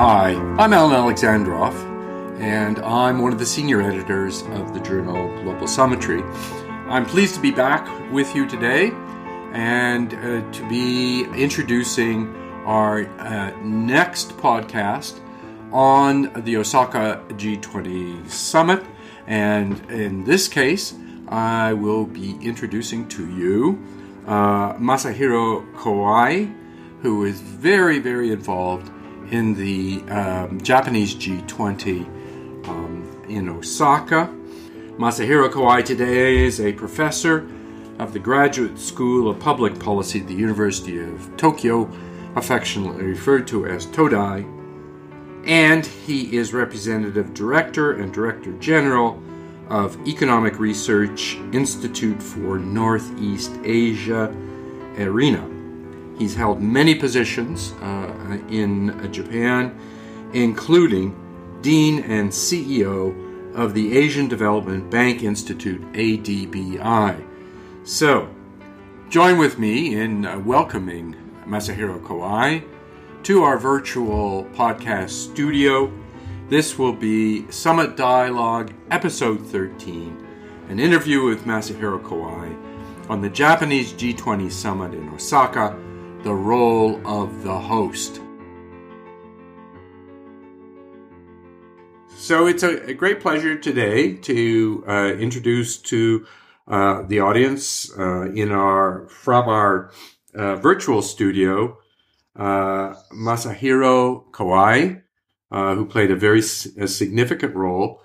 Hi, I'm Alan Alexandroff, and I'm one of the senior editors of the journal Global Summitry. I'm pleased to be back with you today and uh, to be introducing our uh, next podcast on the Osaka G20 Summit. And in this case, I will be introducing to you uh, Masahiro Kawai, who is very, very involved in the um, Japanese G20 um, in Osaka. Masahiro Kawai today is a professor of the Graduate School of Public Policy at the University of Tokyo, affectionately referred to as Todai, and he is representative director and director general of Economic Research Institute for Northeast Asia, ERINA. He's held many positions uh, in uh, Japan, including Dean and CEO of the Asian Development Bank Institute, ADBI. So, join with me in uh, welcoming Masahiro Kawai to our virtual podcast studio. This will be Summit Dialogue, Episode 13, an interview with Masahiro Kawai on the Japanese G20 Summit in Osaka the role of the host. So it's a, great pleasure today to uh, introduce to uh, the audience uh, in our from our uh, virtual studio uh, Masahiro Kawai, uh, who played a very a significant role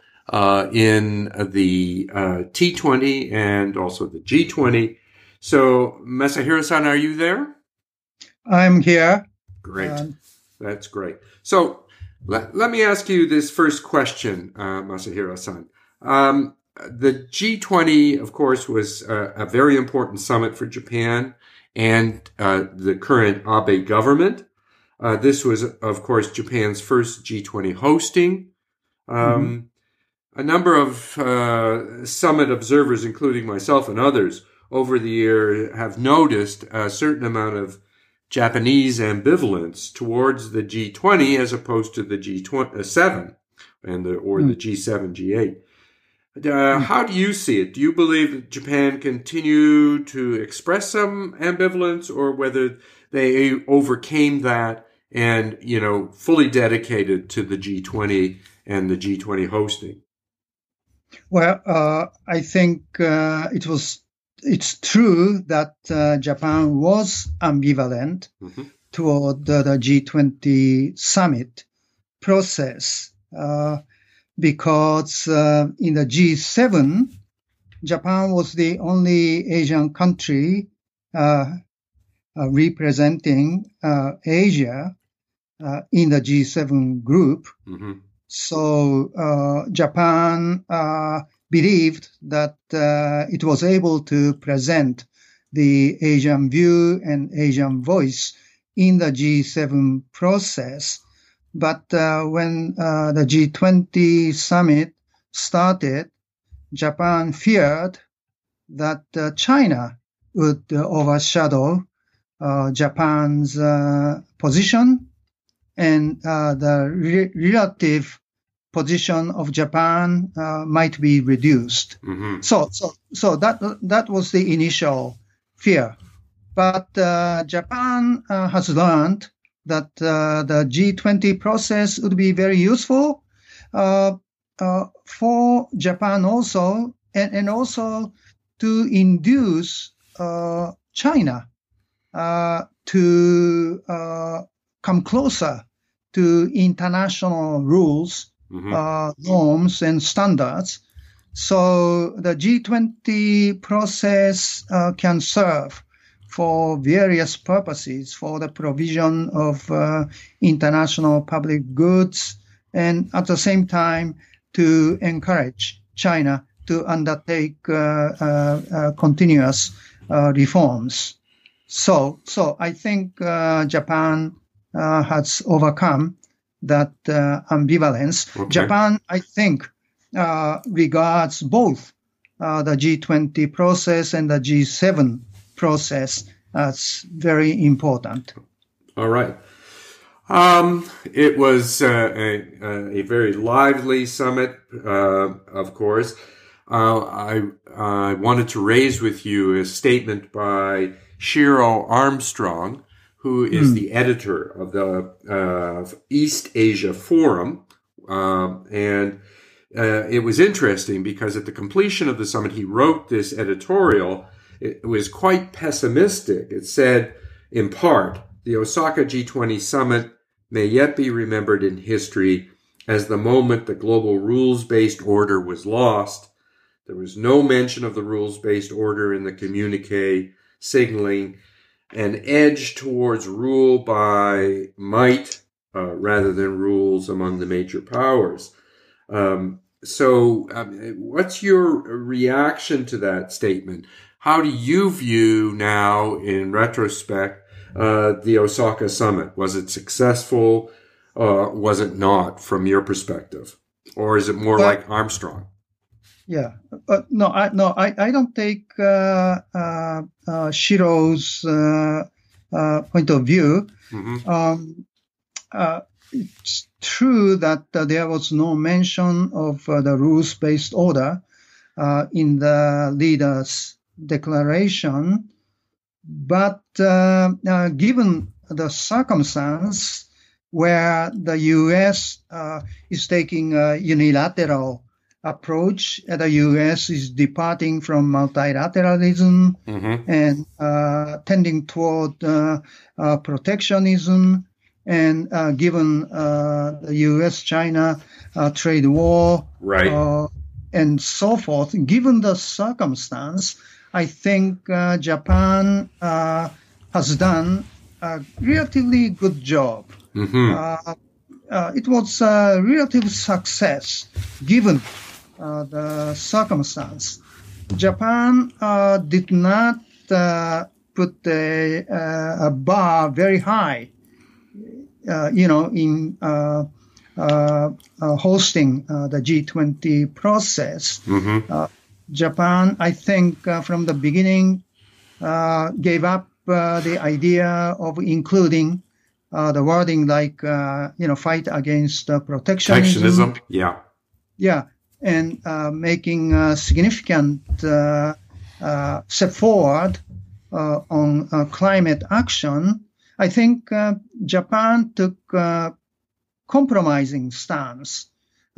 in the T20 and also the G20. So, Masahiro-san, are you there? I'm here. Great. Um, That's great. So let, let me ask you this first question, uh, Masahiro san. Um, the G20, of course, was a, a, very important summit for Japan and uh, the current Abe government. Uh, this was, of course, Japan's first G20 hosting. Um, mm-hmm. A number of uh, summit observers, including myself and others, over the year have noticed a certain amount of Japanese ambivalence towards the G20 as opposed to the G7 uh, and the, or mm. the G7, G8. Uh, mm. How do you see it? Do you believe that Japan continue to express some ambivalence, or whether they overcame that and you know fully dedicated to the G20 and the G20 hosting? Well, uh, I think uh, it was it's true that uh, Japan was ambivalent mm-hmm. toward the, the, G20 summit process uh, because uh, in the G7, Japan was the only Asian country uh, uh, representing uh, Asia in the G7 group. Mm-hmm. So Japan believed that uh, it was able to present the Asian view and Asian voice in the G7 process. But uh, when uh, the G20 summit started, Japan feared that uh, China would overshadow uh, Japan's uh, position and the re- relative position of Japan uh, might be reduced. Mm-hmm. So, so, so that that was the initial fear. But uh, Japan uh, has learned that uh, the G20 process would be very useful uh, uh, for Japan also, and, and also to induce China to come closer to international rules mm-hmm. uh, norms and standards. So the G20 process uh, can serve for various purposes for the provision of uh, international public goods and at the same time to encourage China to undertake uh, uh, uh, continuous reforms. So, so I think Japan has overcome that uh, ambivalence. Okay. Japan, I think, uh, regards both uh, the G20 process and the G7 process as very important. All right. Um, it was uh, a, a, very lively summit, uh, of course. Uh, I, I wanted to raise with you a statement by Shiro Armstrong, who is mm. the editor of the uh, East Asia Forum. Um, and uh, it was interesting because at the completion of the summit, he wrote this editorial. It was quite pessimistic. It said, in part, the Osaka G20 summit may yet be remembered in history as the moment the global rules based order was lost. There was no mention of the rules based order in the communique, signaling an edge towards rule by might uh, rather than rules among the major powers. Um, so, um, what's your reaction to that statement? How do you view now, in retrospect, uh, the Osaka summit? Was it successful? Uh, was it not, from your perspective, or is it more well, like Armstrong? Yeah, uh, no, I no, I, I don't take uh, uh, uh, Shiro's point of view. Mm-hmm. Um, it's true that there was no mention of the rules-based order in the leaders' declaration. But uh, uh, given the circumstance where the U.S. Uh, is taking a unilateral approach, at the U.S. is departing from multilateralism mm-hmm. and uh, tending toward uh, uh, protectionism. And given the U.S.-China trade war, right. and so forth, given the circumstance, I think uh, Japan uh, has done a relatively good job. Mm-hmm. Uh, uh it was a relative success given uh, the circumstance. Japan uh, did not put a, a, bar very high, you know, in hosting the G20 process. Mm-hmm Japan, I think, uh, from the beginning, uh, gave up uh, the idea of including uh, the wording like, uh, you know, fight against protectionism. Protectionism, yeah. Yeah, and making a significant step forward on climate action. I think Japan took a compromising stance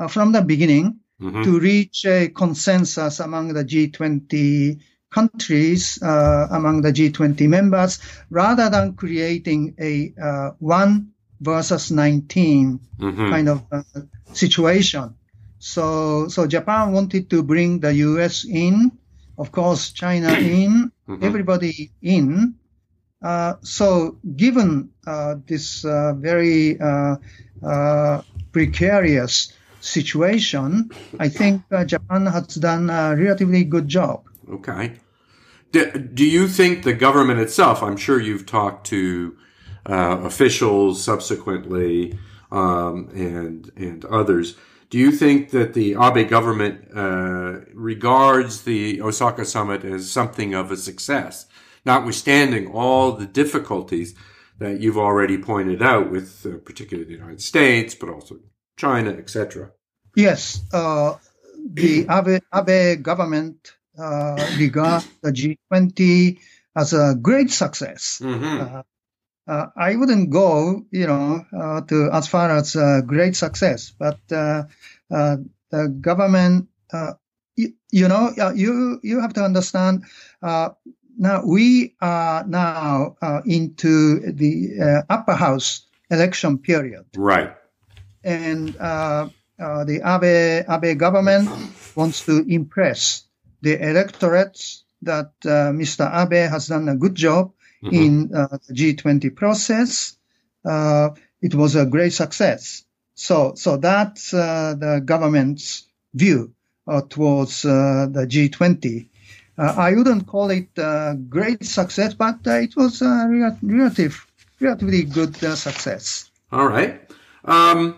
from the beginning mm-hmm. to reach a consensus among the G20 countries, uh, among the G20 members, rather than creating a uh, one versus 19 mm-hmm. kind of uh, situation. So, so Japan wanted to bring the US in, of course, China in, mm-hmm. everybody in. Uh, so, given uh, this uh, very precarious situation, I think uh, Japan has done a relatively good job. Okay. Do, do you think the government itself, I'm sure you've talked to uh, officials subsequently um, and, and others, do you think that the Abe government uh, regards the Osaka summit as something of a success, notwithstanding all the difficulties that you've already pointed out with uh, particularly the United States, but also China, etc. Yes, uh, the Abe, Abe government uh, regard the G20 as a great success. Mm-hmm. Uh, uh I wouldn't go, you know, uh, to as far as great success, but uh, the government, you, you, know, you you have to understand. now we are now into the upper house election period, right? And uh, the Abe, Abe government wants to impress the electorates that uh, Mr. Abe has done a good job mm-hmm. in uh, the G20 process. Uh, it was a great success. So, so that's uh, the government's view uh, towards the G20. I wouldn't call it a great success, but it was a relative, relatively good success. All right. Um,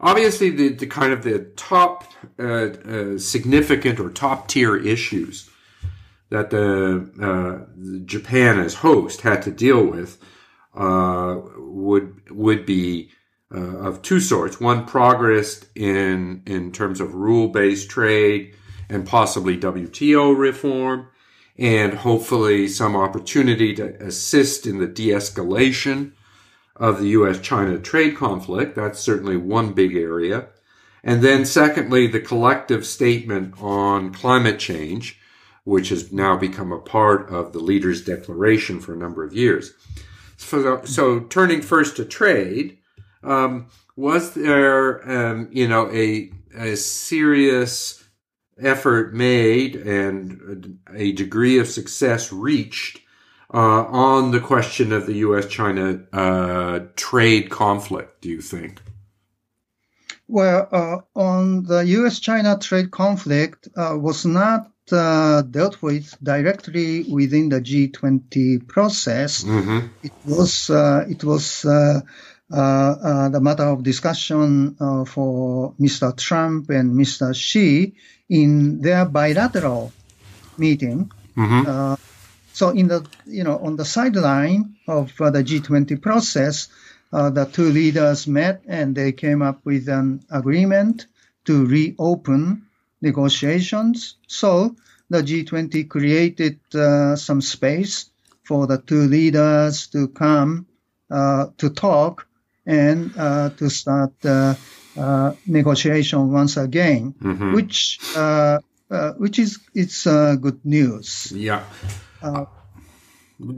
obviously the, the kind of the top uh, uh, significant or top tier issues that the, uh, Japan as host had to deal with uh, would would be uh, of two sorts. One, progress in in terms of rule based trade and possibly WTO reform, and hopefully some opportunity to assist in the de escalation of the U.S. China trade conflict. That's certainly one big area. And then, secondly, the collective statement on climate change, which has now become a part of the leaders' declaration for a number of years. So, so turning first to trade, um, was there, um, you know, a, a serious effort made and a degree of success reached uh, on the question of the U.S. China uh, trade conflict, do you think? Well, uh, on the U.S. China trade conflict uh, was not uh, dealt with directly within the G20 process. Mm-hmm. It was uh, it was the matter of discussion for Mr. Trump and Mr. Xi in their bilateral meeting. Mm-hmm. So in the, you know, on the sideline of uh, the G20 process, uh, the two leaders met and they came up with an agreement to reopen negotiations. So the G20 created uh, some space for the two leaders to come uh, to talk and uh, to start uh, negotiation once again, mm-hmm. which which is it's good news. Yeah. Uh,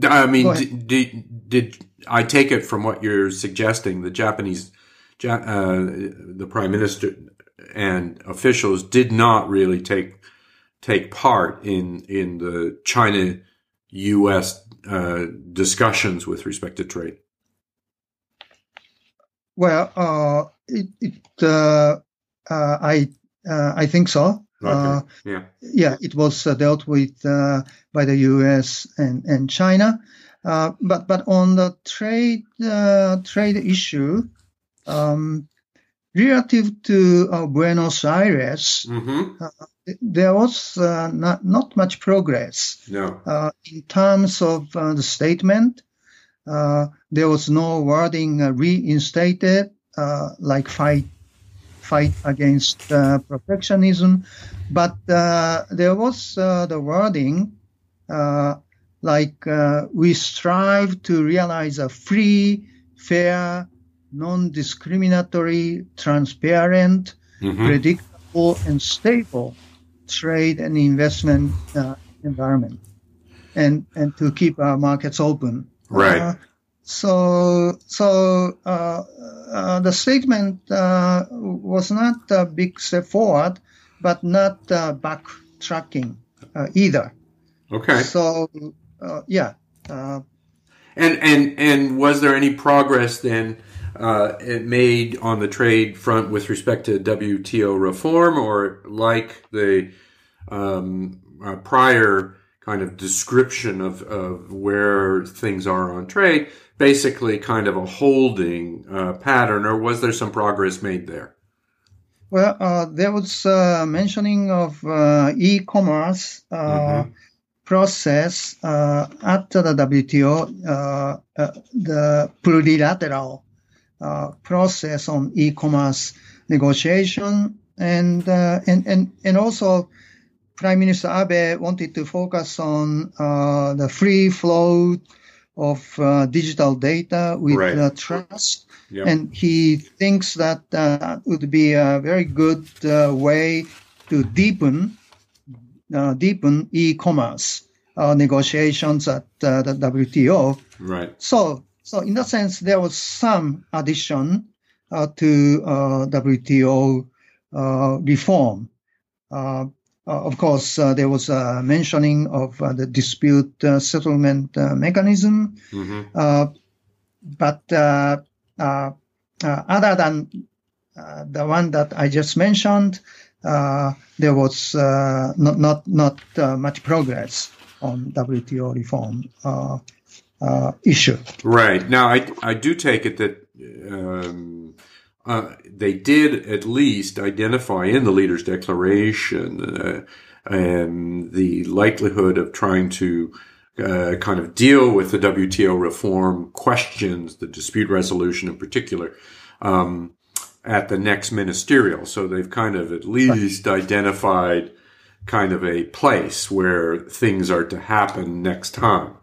I mean, did, did, did, I take it from what you're suggesting? The Japanese, uh, the prime minister and officials did not really take take part in in the China U.S. Uh, discussions with respect to trade. Well, uh, it, it uh, uh, I I think so. Okay. Uh, yeah. Yeah, it was uh, dealt with uh, by the U.S. and, and China. but but on the trade trade issue, um, relative to uh, Buenos Aires, mm-hmm. Uh, there was uh, not not much progress. No. in terms of the statement, there was no wording reinstated, like fight fight against uh, protectionism, but uh, there was uh, the wording like we strive to realize a free, fair, non-discriminatory, transparent, mm-hmm. predictable, and stable trade and investment uh, environment, and and to keep our markets open. Right. Uh, so, so uh, uh, the statement uh, was not a big step forward, but not uh, backtracking uh, either. Okay. So, uh, yeah. and and and was there any progress then made on the trade front with respect to WTO reform, or like the um, prior kind of description of, of where things are on trade? basically kind of a holding uh, pattern, or was there some progress made there? Well, uh, there was uh, mentioning of uh, e-commerce uh, mm-hmm. process uh, at the WTO, the plurilateral process on e-commerce negotiation, and and and and also Prime Minister Abe wanted to focus on the free flow of uh, digital data with right. uh, trust. Yep. And he thinks that uh, would be a very good uh, way to deepen uh, deepen e-commerce uh, negotiations at the WTO. Right. So, so in that sense, there was some addition uh, to uh, WTO uh, reform. Uh, of course, uh, there was a mentioning of uh, the dispute settlement mechanism, mm-hmm. but other than the one that I just mentioned, there was not not not much progress on WTO reform uh, issue. Right now, I I do take it that um, uh, they did at least identify in the leaders' declaration uh, and the likelihood of trying to uh, kind of deal with the WTO reform questions, the dispute resolution in particular, um, at the next ministerial. So they've kind of at least identified kind of a place where things are to happen next time.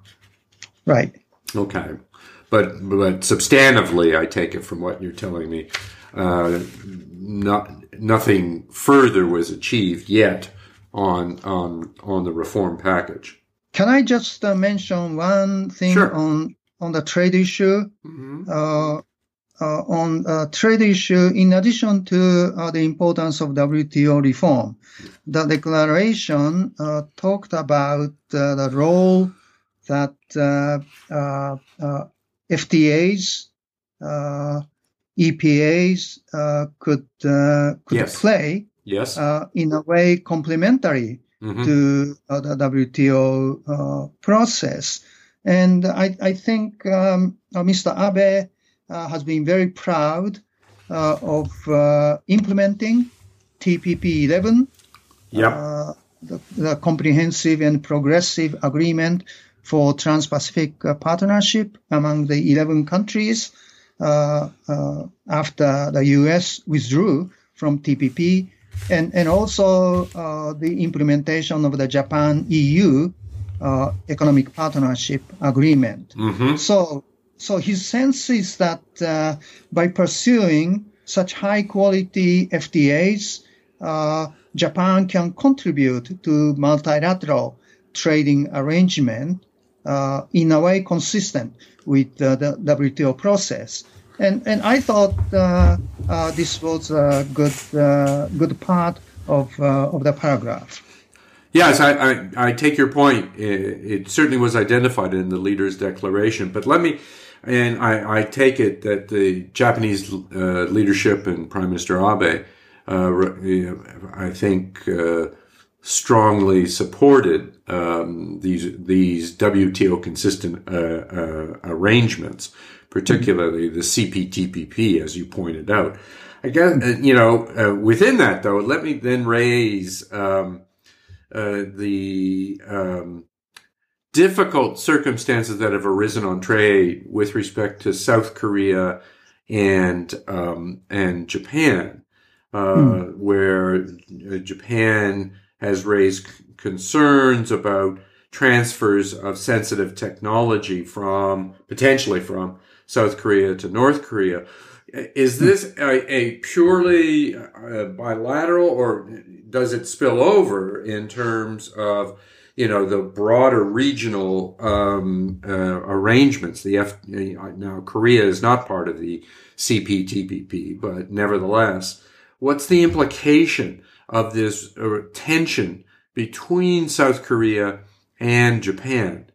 Right. Okay. But but substantively, I take it from what you're telling me, uh, not nothing further was achieved yet on on on the reform package. Can I just uh, mention one thing Sure. on on the trade issue? hmm Uh, uh, on uh, trade issue, in addition to uh, the importance of WTO reform, the declaration uh, talked about uh, the role that uh, uh, uh, FTAs, uh, EPAs uh, could uh, could Yes. play Yes. in a way complementary hmm to uh, the WTO uh, process. And I, I think um, Mr. Abe uh, has been very proud uh, of uh, implementing TPP 11, Yep. uh, the, the comprehensive and progressive agreement for Trans-Pacific uh, partnership among the 11 countries uh, uh, after the U.S. withdrew from TPP, and and also uh, the implementation of the Japan EU uh, economic partnership agreement. hmm So, so his sense is that uh, by pursuing such high quality FTAs, uh, Japan can contribute to multilateral trading arrangement uh, in a way consistent with uh, the WTO process. And and I thought uh, uh, this was a good good part of of the paragraph. Yes, I, I, I take your point. It, it certainly was identified in the leader's declaration. But let me, and I, I take it that the Japanese uh, leadership and Prime Minister Abe, uh, I think, uh, strongly supported um, these these WTO consistent uh, uh, arrangements, particularly the CPTPP, as you pointed out. I guess uh, you know uh, within that though. Let me then raise. Um, uh, the um, difficult circumstances that have arisen on trade with respect to South Korea and um, and Japan, uh, where uh, Japan has raised c- concerns about transfers of sensitive technology from potentially from South Korea to North Korea. Is this a, a purely uh, bilateral, or does it spill over in terms of you know the broader regional um, uh, arrangements? The F now Korea is not part of the CPTPP, but nevertheless, what's the implication of this tension between South Korea and Japan?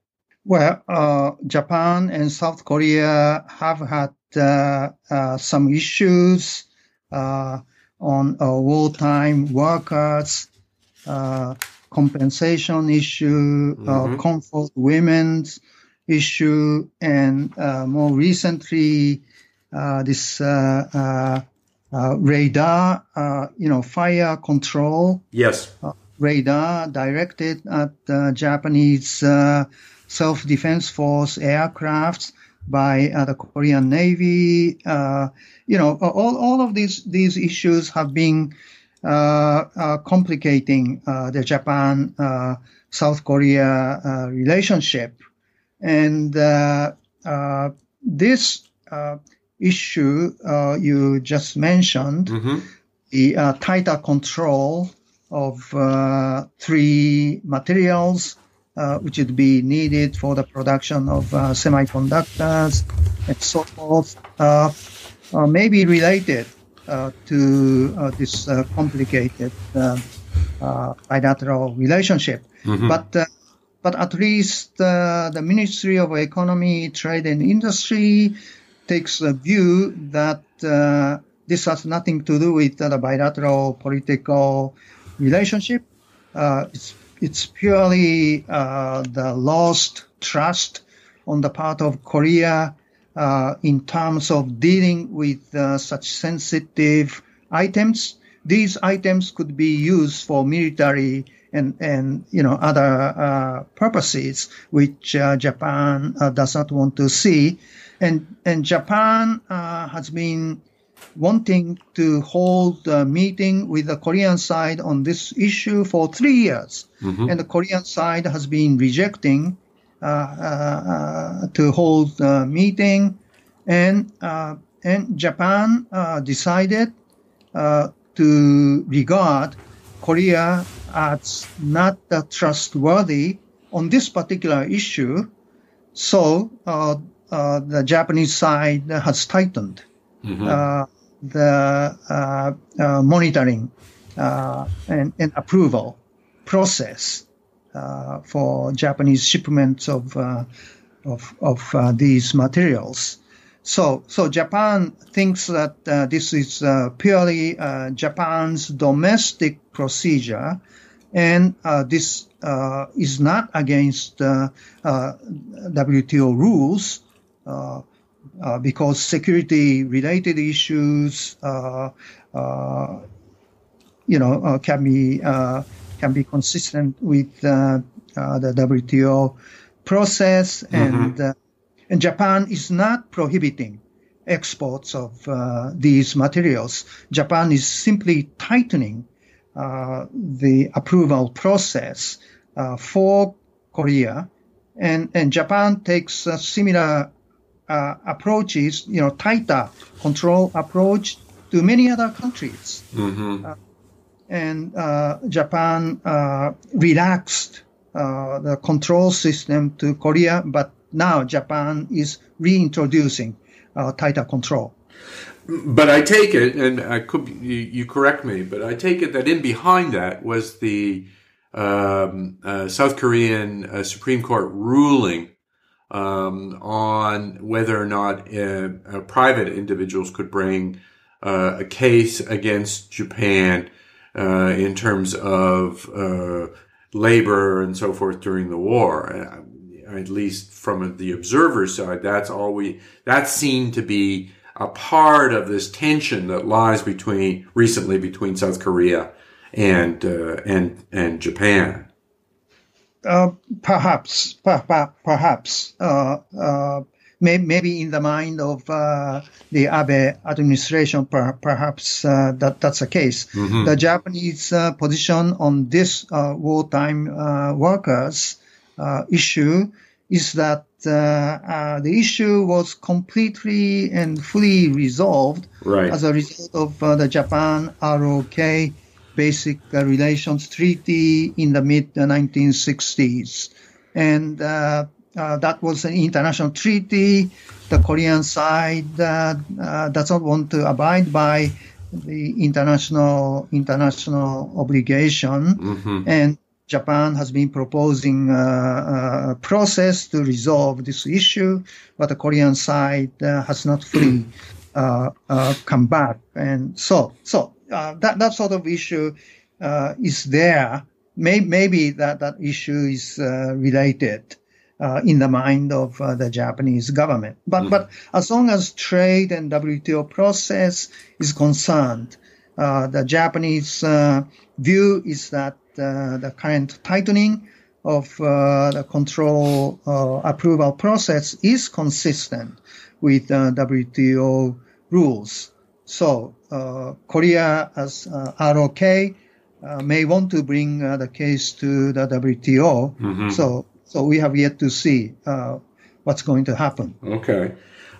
Well, uh, Japan and South Korea have had uh, uh, some issues uh, on uh, wartime workers, uh, compensation issue, Mhm. uh, comfort women's issue, and uh, more recently, uh, this uh, uh, uh, radar, uh, you know, fire control Yes. radar directed at uh, Japanese uh, self-defense force aircrafts by uh, the Korean Navy. Uh, you know, all, all of these these issues have been uh, uh, complicating uh, the Japan uh, South Korea uh, relationship, and uh, uh, this uh, issue uh, you just mentioned hmm the uh, tighter control of uh, three materials uh, which would be needed for the production of uh, semiconductors and so forth uh, uh, may be related uh, to uh, this uh, complicated bilateral relationship. Mhm. But uh, but at least uh, the Ministry of Economy, Trade and Industry takes a view that uh, this has nothing to do with uh, the bilateral political relationship. Uh, it's it's purely uh, the lost trust on the part of Korea uh, in terms of dealing with uh, such sensitive items. These items could be used for military and, and you know other uh, purposes, which Japan does not want to see. And and Japan uh, has been wanting to hold a meeting with the Korean side on this issue for three years. Mm-hmm. And the Korean side has been rejecting uh, uh, uh to hold a meeting. And, uh, and Japan uh, decided to regard Korea as not trustworthy on this particular issue. So the Japanese side has tightened. Mm-hmm the uh, uh, monitoring uh, and, and, approval process for Japanese shipments of of, of these materials. So, so Japan thinks that uh, this is uh, purely uh, Japan's domestic procedure, and this is not against WTO rules uh, Uh, uh, because security related issues, uh, uh, you know, uh, can be uh, can be consistent with the WTO process, mm-hmm. and and Japan is not prohibiting exports of these materials. Japan is simply tightening the approval process for Korea, and and Japan takes a similar uh, approaches, you know, tighter control approach to many other countries. Mm-hmm. Uh, and uh, Japan uh, relaxed uh, the control system to Korea, but now Japan is reintroducing uh, tighter control. But I take it, and I could you, you, correct me, but I take it that in behind that was the um, South Korean Supreme Court ruling um, on whether or not uh, uh, private individuals could bring uh, a case against Japan uh, in terms of uh, labor and so forth during the war. Uh, at least from the observer side, that's all we, that seemed to be a part of this tension that lies between, recently between South Korea and, and, and Japan. Uh, perhaps, perhaps, uh, uh, may, maybe in the mind of uh, the Abe administration, per, perhaps uh, that that's the case. Mm-hmm. The Japanese position on this wartime workers issue is that the issue was completely and fully resolved right. as a result of the Japan ROK Basic Relations Treaty in the mid 1960s. And uh, uh, that was an international treaty. The Korean side uh, uh does not want to abide by the international international obligation, mm-hmm. and Japan has been proposing uh, a process to resolve this issue, but the Korean side uh, has not fully come back. And so, so uh, that that sort of issue uh, is there. May, maybe that that issue is uh, related uh, in the mind of uh, the Japanese government. But mm. but as long as trade and WTO process is concerned, the Japanese view is that the current tightening of the control approval process is consistent with WTO rules. So uh, Korea as uh, ROK uh, may want to bring the case to the WTO. Mm-hmm. So so we have yet to see what's going to happen. Okay.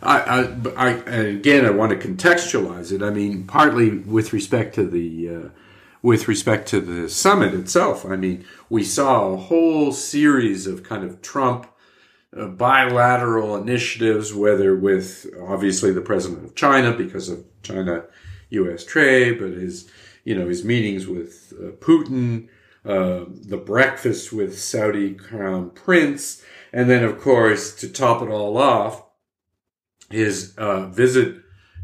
I, I, I, again, I want to contextualize it. I mean, partly with respect to the uh, with respect to the summit itself. I mean, we saw a whole series of kind of Trump uh, bilateral initiatives, whether with obviously the president of China because of China U.S. trade, but his you know his meetings with uh, Putin, uh, the breakfast with Saudi crown prince, and then of course to top it all off, his uh, visit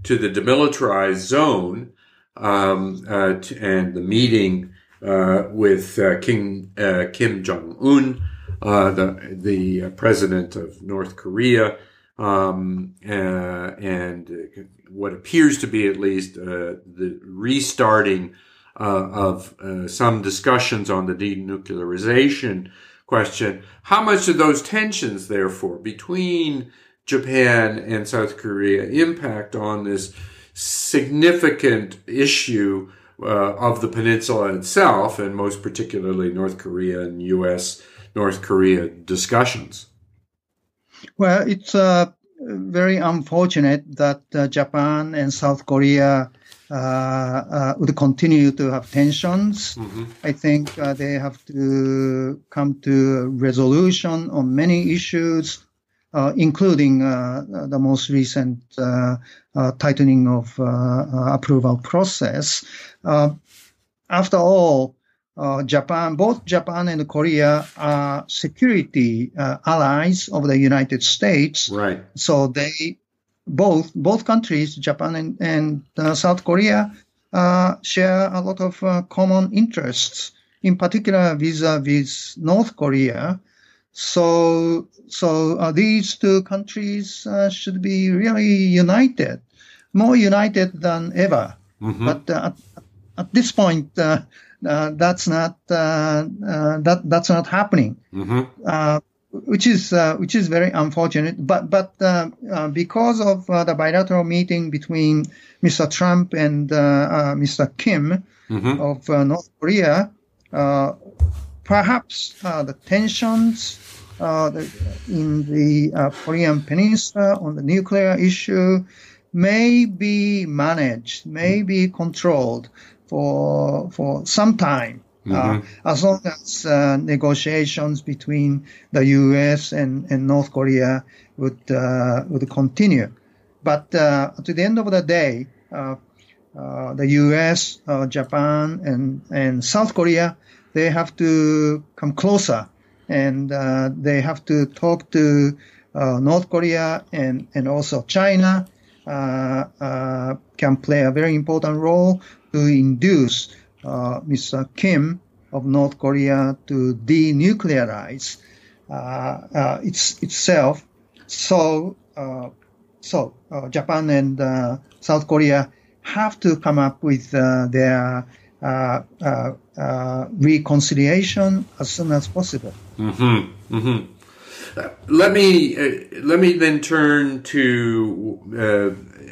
to the demilitarized zone um, uh, and the meeting uh, with King Kim Jong Un uh, the the president of North Korea, um, uh, and what appears to be at least uh, the restarting uh, of uh, some discussions on the denuclearization question. How much do those tensions, therefore, between Japan and South Korea impact on this significant issue uh, of the peninsula itself, and most particularly North Korea and U.S. North Korea discussions. Well, it's uh, very unfortunate that uh, Japan and South Korea uh, uh, would continue to have tensions. Mm-hmm. I think uh, they have to come to a resolution on many issues, uh, including uh, the most recent uh, tightening of approval process. after all, Japan, both Japan and Korea are security allies of the United States. Right. So they both both countries, Japan and, and uh, South Korea, uh, share a lot of uh, common interests, in particular vis-a-vis North Korea. So, so uh, these two countries uh, should be really united, more united than ever. Mm-hmm. But uh, at, at, this point, that's not that that's not happening. Mm-hmm which is uh, which is very unfortunate. But but uh, uh, because of uh, the bilateral meeting between Mr. Trump and uh, uh, Mr. Kim mm-hmm. of North Korea, perhaps the tensions in the Korean Peninsula on the nuclear issue may be managed, may be controlled for for some time. Uh, mm-hmm. as long as uh, negotiations between the U.S. and, and North Korea would uh, would continue, but uh, to the end of the day, uh, uh, the U.S., Japan, and and South Korea they have to come closer, and they have to talk to North Korea and and also China can play a very important role to induce uh, Mr. Kim of North Korea to denuclearize uh, uh, its, itself. So, uh, so uh, Japan and uh, South Korea have to come up with their reconciliation as soon as possible. Mm-hmm. Mm-hmm. let me let me then turn to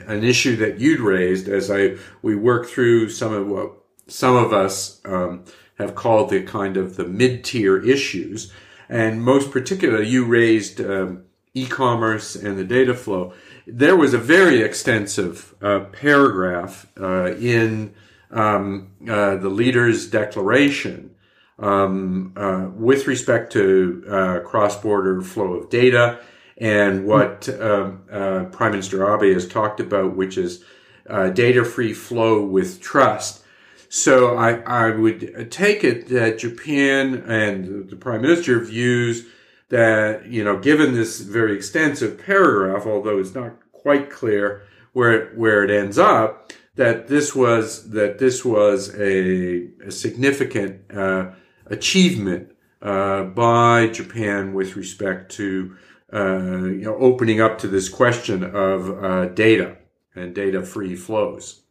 an issue that you'd raised as I we work through some of what some of us um, have called the kind of the mid-tier issues. And most particularly, you raised um, e-commerce and the data flow. There was a very extensive uh, paragraph uh, in um, uh, the leader's declaration um, uh, with respect to uh, cross-border flow of data and what um, uh, Prime Minister Abe has talked about, which is data-free flow with trust. So I, I would take it that Japan and the prime minister views that, you know, given this very extensive paragraph, although it's not quite clear where it, where it ends up, that this was, that this was a, a significant, uh, achievement, uh, by Japan with respect to, uh, you know, opening up to this question of, uh, data and data free flows.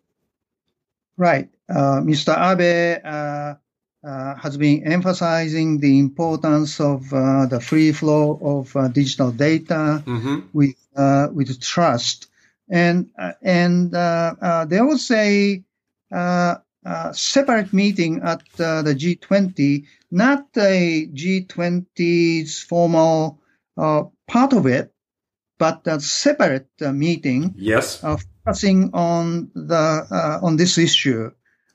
Right. Uh, Mr. Abe uh, uh, has been emphasizing the importance of uh, the free flow of uh, digital data mm-hmm. with uh, with trust, and and there was a separate meeting at the G20, not a G20's formal part of it, but a separate meeting. Yes focusing on the uh, on this issue,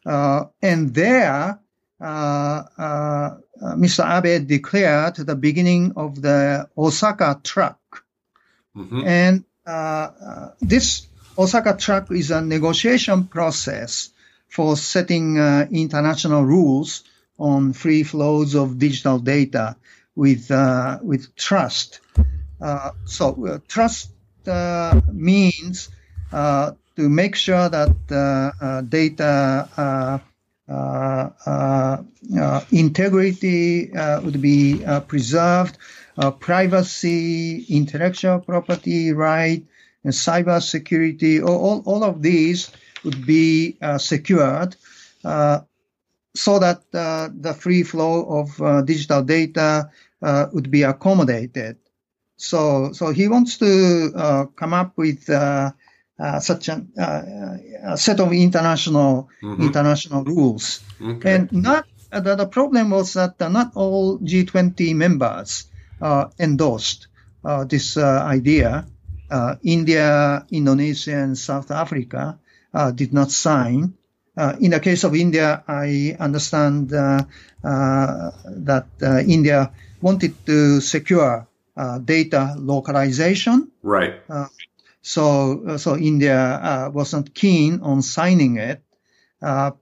uh, and there, uh, uh, Mr. Abe declared the beginning of the Osaka track, mm-hmm. and this Osaka track is a negotiation process for setting international rules on free flows of digital data with with trust. So trust means uh, to make sure that uh, data uh, integrity would be preserved, privacy, intellectual property right, and cyber security, all, all of these would be secured so that uh, the free flow of uh, digital data uh, would be accommodated. So, so he wants to come up with uh, such a, uh, a, set of international mm-hmm. international rules. Okay. And not the, the, problem was that not all G20 members endorsed this idea. India, Indonesia, and South Africa did not sign. Uh, in the case of India, I understand uh, uh, that India wanted to secure Uh, data localization. Right. Uh, so, uh, so India wasn't keen on signing it. and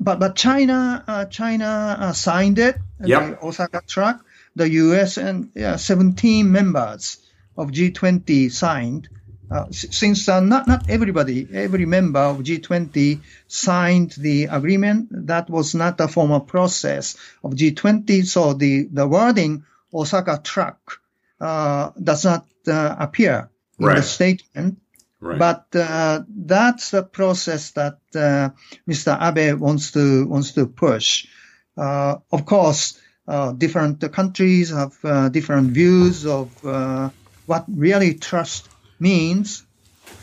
but but China China signed it. Yep. The Osaka Track. The U.S. and 17 members of G20 signed. Uh, since uh, not not everybody, every member of G20 signed the agreement, that was not a formal process of G20. So the the wording Osaka Track uh, does not uh, appear in right. the statement. Right. But uh, that's the process that Mr. Abe wants to wants to push. of course, different countries have different views of what really trust means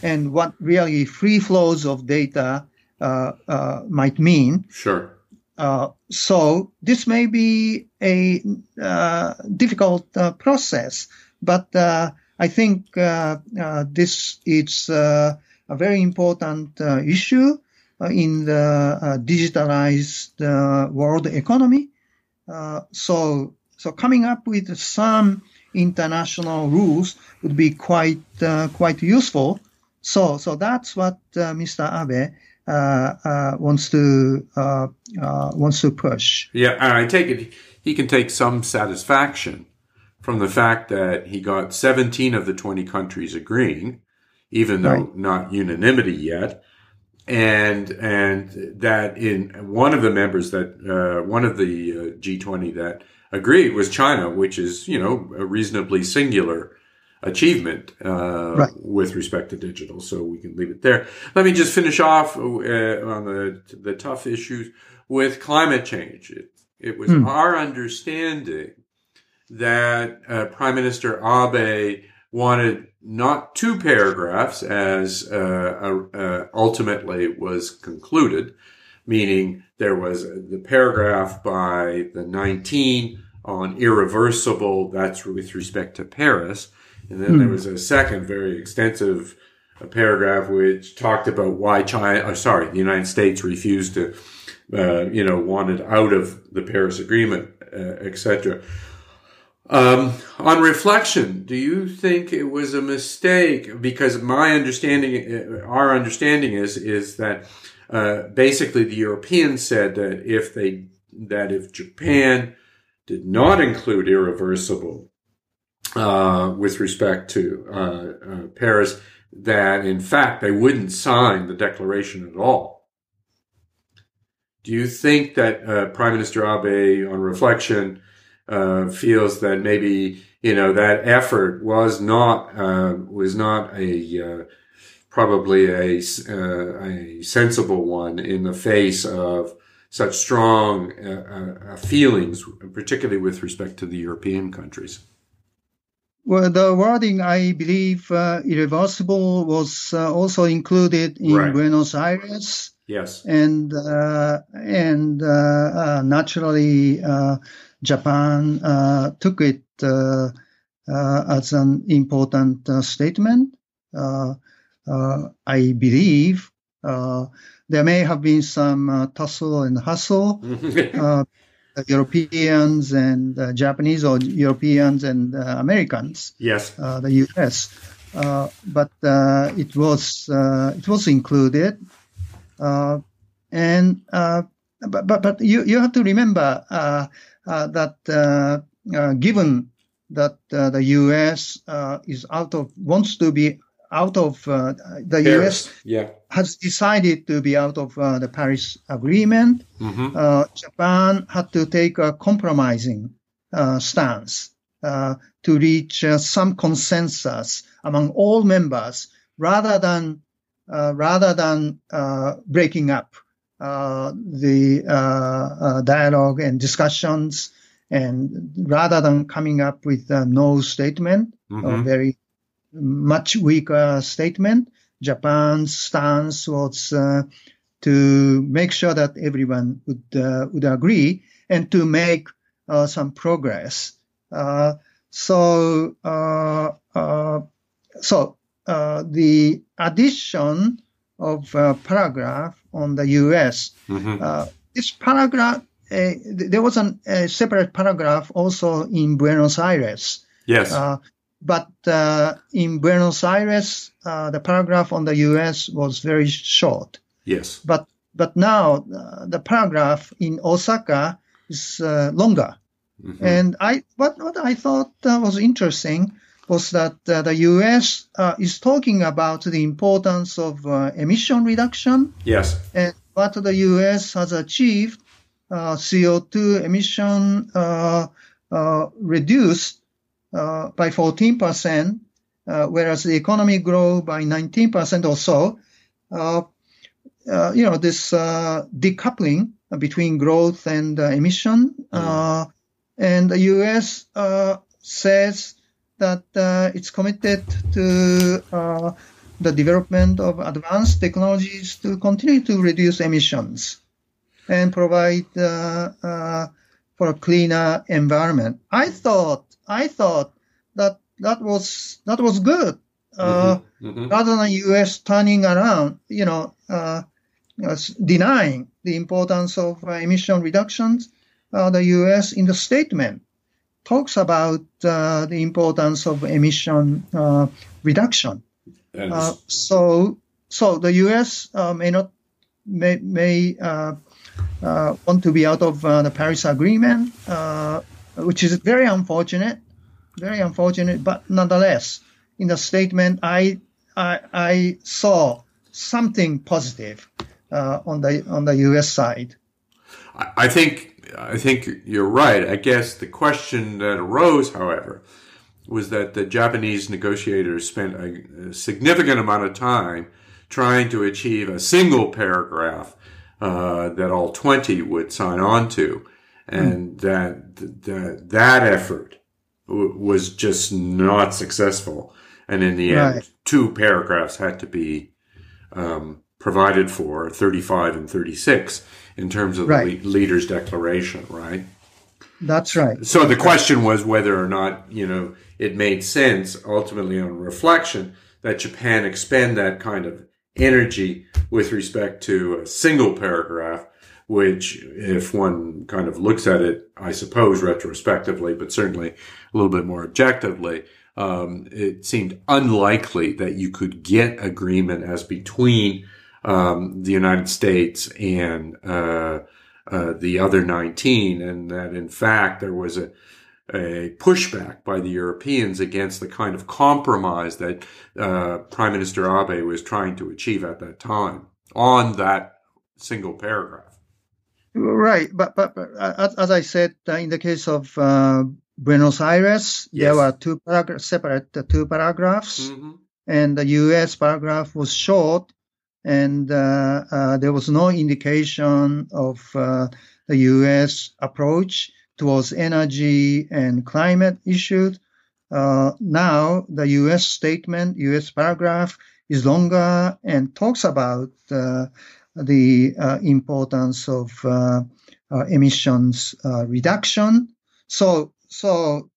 and what really free flows of data uh, uh, might mean. Sure. Uh, so this may be a uh, difficult uh, process, but uh, I think this is a very important issue in the digitalized world economy. so, so coming up with some international rules would be quite uh, quite useful. So so that's what uh, Mr. Abe uh, uh wants to uh, uh, wants to push. Yeah, and I take it he can take some satisfaction from the fact that he got 17 of the 20 countries agreeing, even though right. not unanimity yet and and that in one of the members that uh, one of the uh, G20 that agreed was China, which is you know a reasonably singular achievement uh, right. with respect to digital. So we can leave it there. Let me just finish off uh, on the the tough issues with climate change. It, it was mm. our understanding that uh, Prime Minister Abe wanted not two paragraphs as uh, uh, ultimately was concluded, meaning there was the paragraph by the 19 on irreversible, that's with respect to Paris. And then there hmm. was a second very extensive uh, paragraph which talked about why China, uh, sorry, the United States refused to, uh, you know, wanted out of the Paris Agreement, uh, etc. Um, on reflection, do you think it was a mistake? Because my understanding, our understanding is, is that uh, basically the Europeans said that if they, that if Japan did not include irreversible uh, with respect to uh, uh Paris, that in fact they wouldn't sign the declaration at all. Do you think that uh, Prime Minister Abe, on reflection, uh, feels that maybe you know that effort was not uh, was not a probably a a sensible one in the face of such strong feelings, particularly with respect to the European countries. Well, the wording, I believe, uh, irreversible was uh, also included in right. Buenos Aires. Yes, and uh, and naturally Japan uh, took it uh, uh, as an important statement. I believe there may have been some tussle and hustle. Europeans and uh, Japanese or Europeans and uh, Americans. Yes. Uh, the U.S. but it was it was included, and but but but you you have to remember uh, that uh, uh, given that the U.S. is out of wants to be out of uh, the Paris. U.S. Yeah. has decided to be out of uh, the Paris Agreement. Mm-hmm. Uh, Japan had to take a compromising stance to reach some consensus among all members, rather than rather than breaking up uh, the uh, uh, dialogue and discussions, and rather than coming up with a no statement, mm-hmm. very much weaker statement. Japan's stance was uh, to make sure that everyone would uh, would agree and to make uh, some progress. Uh, so so the addition of a paragraph on the U.S. Mm-hmm. this paragraph uh, there was an, a separate paragraph also in Buenos Aires. Yes. Uh, but uh, in Buenos Aires, the paragraph on the U.S. was very short. Yes. But but now the paragraph in Osaka is longer. Mm-hmm. And I what what I thought was interesting was that uh, the U.S. Uh, is talking about the importance of uh, emission reduction. Yes. And what the U.S. has achieved uh, CO2 emission uh, uh, by 14%, uh, whereas the economy grew by 19% or so. Uh, uh, you know, this decoupling between growth and emission. Mm. and the U.S. says that it's committed to the development of advanced technologies to continue to reduce emissions and provide uh, uh, for a cleaner environment. I thought I thought that that was that was good. Uh, mm-hmm. Mm-hmm. Rather than the U.S. turning around, you know, uh, denying the importance of uh, emission reductions, uh, the U.S. in the statement talks about the importance of emission reduction. so, so the U.S. may not may may uh, want to be out of uh, the Paris Agreement, uh, which is very unfortunate, very unfortunate. But nonetheless, in the statement, I I, I saw something positive on the on the U.S. side. I think I think you're right. I guess the question that arose, however, was that the Japanese negotiators spent a, a significant amount of time trying to achieve a single paragraph uh, that all 20 would sign on to. And mm. that, that, that effort w- was just not successful. And in the right. end, two paragraphs had to be um, provided for 35 and 36 in terms of right. the leader's declaration, right? That's right. So the question was whether or not, you know, it made sense ultimately on reflection that Japan expend that kind of energy with respect to a single paragraph, which, if one kind of looks at it, I suppose retrospectively, but certainly a little bit more objectively, um, it seemed unlikely that you could get agreement as between um, the United States and uh, uh, the other 19, and that in fact there was a a pushback by the Europeans against the kind of compromise that uh, Prime Minister Abe was trying to achieve at that time on that single paragraph. Right, but but, but uh, as I said, uh, in the case of uh, Buenos Aires, yes. there were two paragra- separate uh, two paragraphs, mm-hmm. and the U.S. paragraph was short, and uh, there was no indication of the U.S. approach towards energy and climate issues. Uh, now, the U.S. statement, U.S. paragraph is longer and talks about uh, the uh, importance of uh, uh, emissions reduction. So, so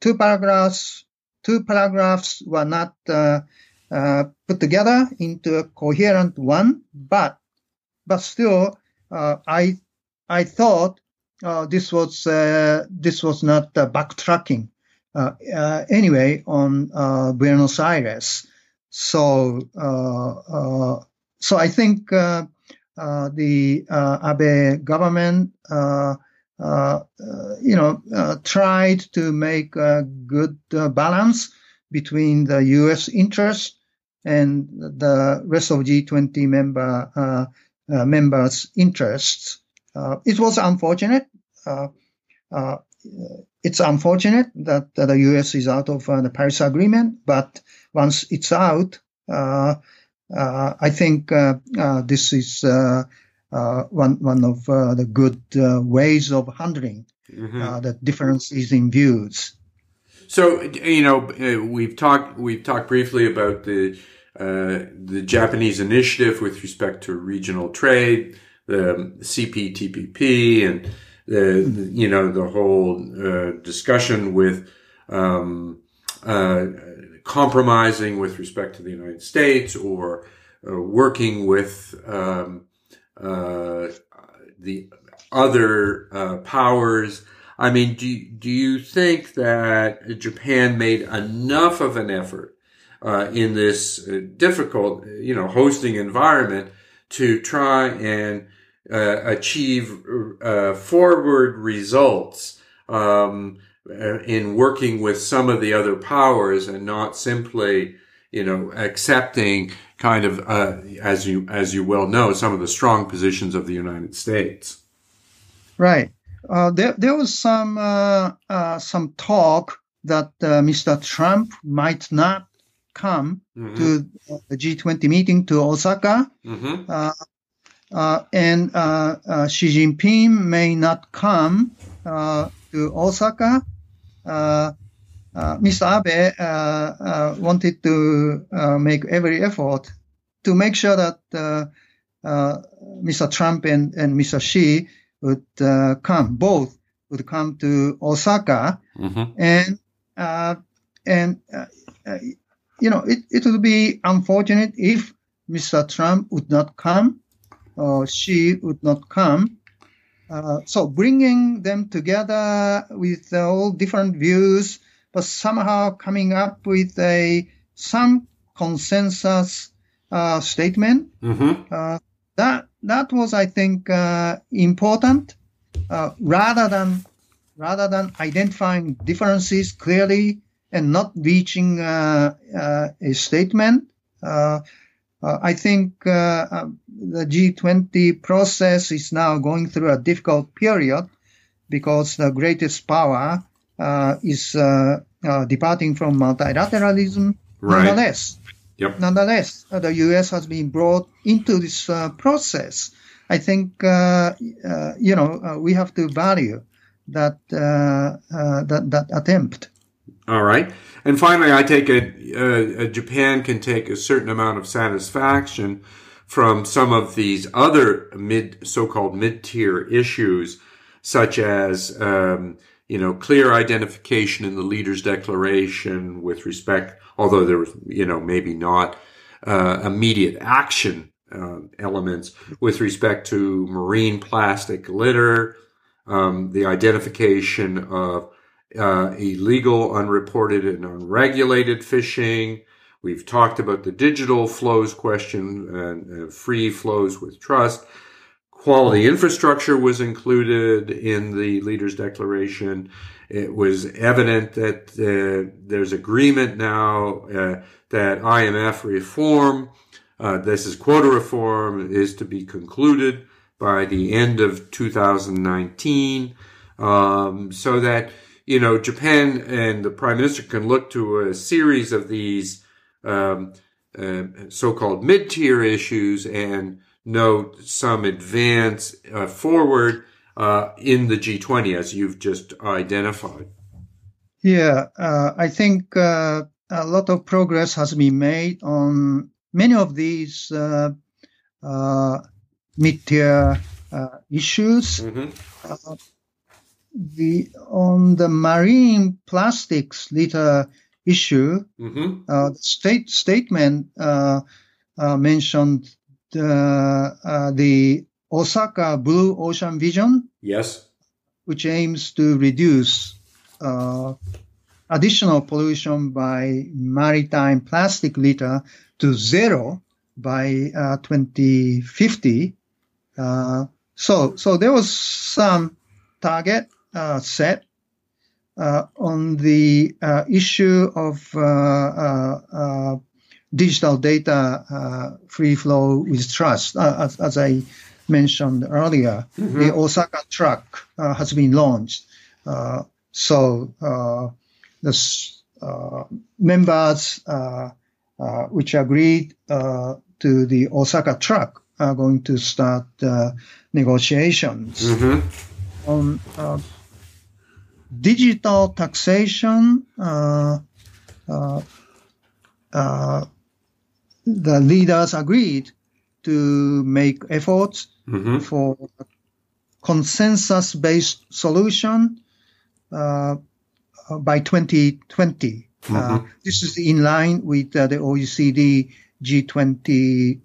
two paragraphs, two paragraphs were not put together into a coherent one, but, but still, I, I thought uh, this was uh, this was not uh, backtracking anyway on Buenos Aires. So so I think uh, uh, the uh, Abe government. you know, tried to make a good balance between the U.S. interest and the rest of G20 member members' interests. Uh, it was unfortunate. Uh, uh, it's unfortunate that, that, the U.S. is out of the Paris Agreement, but once it's out, I think this is one one of the good ways of handling mm-hmm. the differences in views. So you know, uh, we've talked we've talked briefly about the uh, the Japanese initiative with respect to regional trade, the CPTPP, and the you know the whole uh, discussion with um, uh, compromising with respect to the United States or uh, working with um, uh, the other uh, powers. I mean, do do you think that Japan made enough of an effort uh, in this difficult, you know, hosting environment to try and uh, achieve uh, forward results um, in working with some of the other powers and not simply, you know, accepting kind of, uh, as you as you well know, some of the strong positions of the United States. Right. Uh, there, there was some uh, uh, some talk that uh, Mr. Trump might not come mm-hmm. to the G20 meeting to Osaka, mm-hmm. Uh, and uh, Xi Jinping may not come to Osaka. Mr. Abe wanted to make every effort to make sure that Mr. Trump and, and Mr. Xi would uh, come, both would come to Osaka, mm-hmm. and uh, and uh, uh, you know it, it would be unfortunate if Mr. Trump would not come or Xi would not come. Uh, so bringing them together with all different views, but somehow coming up with a some consensus uh, statement. Mm-hmm. that that was, I think, uh, important uh, rather than rather than identifying differences clearly and not reaching uh, uh a statement. Uh, uh, I think the G20 process is now going through a difficult period because the greatest power is departing from multilateralism. Right. Nonetheless, Yep. Nonetheless, uh, the U.S. has been brought into this uh, process. I think uh, uh you know uh, we have to value that uh, that that attempt. All right, and finally, I take it Japan can take a certain amount of satisfaction from some of these other mid so-called mid-tier issues, such as um, you know clear identification in the leaders' declaration with respect although there was, you know, maybe not uh, immediate action uh, elements with respect to marine plastic litter, um, the identification of uh, illegal, unreported, and unregulated fishing. We've talked about the digital flows question and free flows with trust. Quality infrastructure was included in the Leaders Declaration. It was evident that uh, there's agreement now uh, that IMF reform, uh, this is quota reform, is to be concluded by the end of 2019, um, so that you know Japan and the Prime Minister can look to a series of these um, uh, so-called mid-tier issues and note some advance uh, forward uh, in the G20 as you've just identified? Yeah, uh, I think uh, a lot of progress has been made on many of these uh, uh, mid-tier uh, issues. Mm-hmm. The on the marine plastics litter issue, mm-hmm. the state statement mentioned the, the Osaka Blue Ocean Vision. Yes. Which aims to reduce uh, additional pollution by maritime plastic litter to zero by uh, 2050. Uh, so, so there was some target uh, set uh, on the uh, issue of digital data free flow with trust, as, as I mentioned earlier, mm-hmm. the Osaka Track uh, has been launched. Uh, so uh, the uh, members uh, uh, which agreed to the Osaka Track are going to start negotiations. Mm-hmm. Um, digital taxation, uh, uh, uh, the leaders agreed to make efforts mm-hmm. for consensus-based solution uh, by 2020. Uh, mm-hmm. this is in line with the OECD G20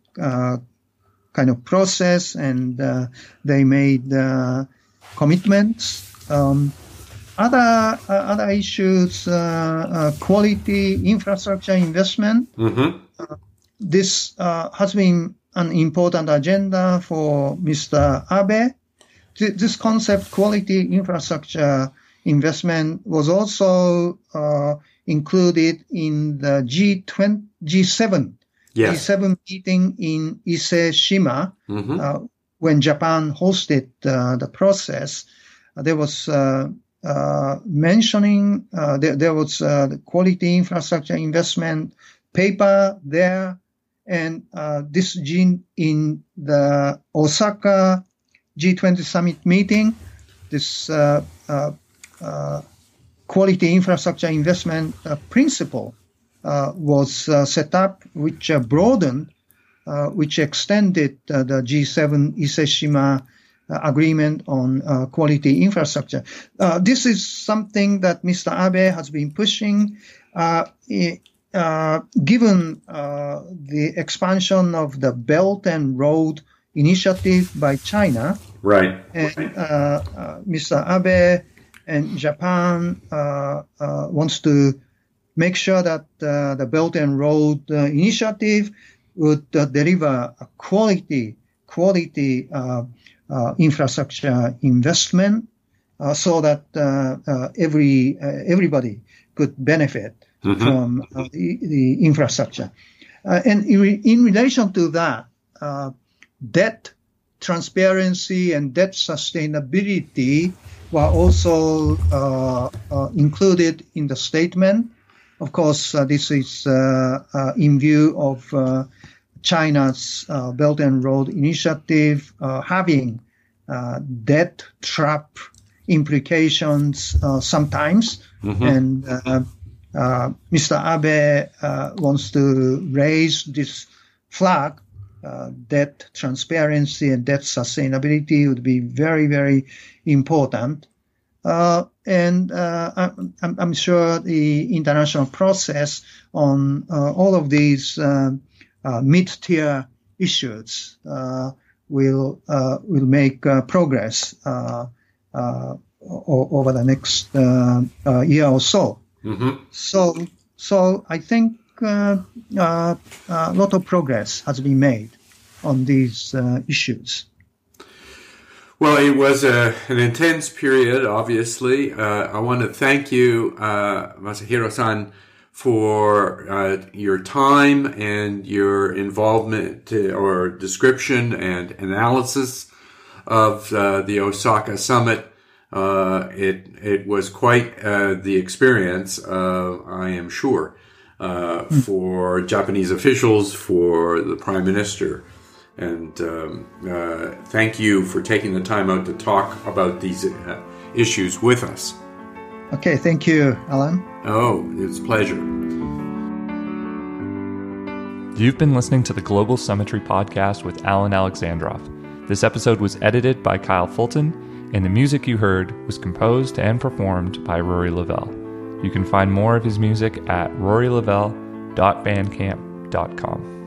kind of process, and they made commitments. Um, other uh, other issues, uh, uh, quality infrastructure investment. Mm-hmm. this has been an important agenda for Mr. Abe. Th- this concept, quality infrastructure investment, was also included in the G20, G7 yes. G7 meeting in Ise Shima mm-hmm. uh, when Japan hosted uh, the process. Uh, there was uh, mentioning uh, there, there, was uh, the quality infrastructure investment paper there, and uh, this gene in the Osaka G20 summit meeting, this uh, uh, quality infrastructure investment principle was set up, which broadened, which extended the G7 Iseshima uh, agreement on uh, quality infrastructure. Uh, this is something that Mr. Abe has been pushing. given the expansion of the Belt and Road Initiative by China, right? And Mr. Abe and Japan wants to make sure that uh, the Belt and Road uh, Initiative would uh, deliver a quality quality uh, infrastructure investment uh, so that uh, every everybody could benefit mm-hmm. from the, the, infrastructure. and in, in, relation to that, debt transparency and debt sustainability were also uh, uh, included in the statement. Of course, uh, this is in view of China's uh, Belt and Road Initiative uh, having uh, debt trap implications uh, sometimes. Mm-hmm. And uh, Mr. Abe wants to raise this flag. debt transparency and debt sustainability would be very, very important. Uh, and uh, I'm, I'm, sure the international process on uh, all of these uh, Uh, mid-tier issues uh, will uh, will make uh, progress uh, over the next year or so. Mm-hmm. So so I think a lot of progress has been made on these issues. Well, it was a, an intense period, obviously. Uh, I want to thank you, uh, Masahiro san, for uh, your time and your involvement to, or description and analysis of uh, the Osaka summit. Uh, it it was quite uh, the experience, uh, I am sure, mm. for Japanese officials, for the prime minister, and um, thank you for taking the time out to talk about these issues with us. Okay, thank you, Alan. Oh, it's a pleasure. You've been listening to the Global Summitry podcast with Alan Alexandroff. This episode was edited by Kyle Fulton, and the music you heard was composed and performed by Rory Lavelle. You can find more of his music at rorylavelle.bandcamp.com.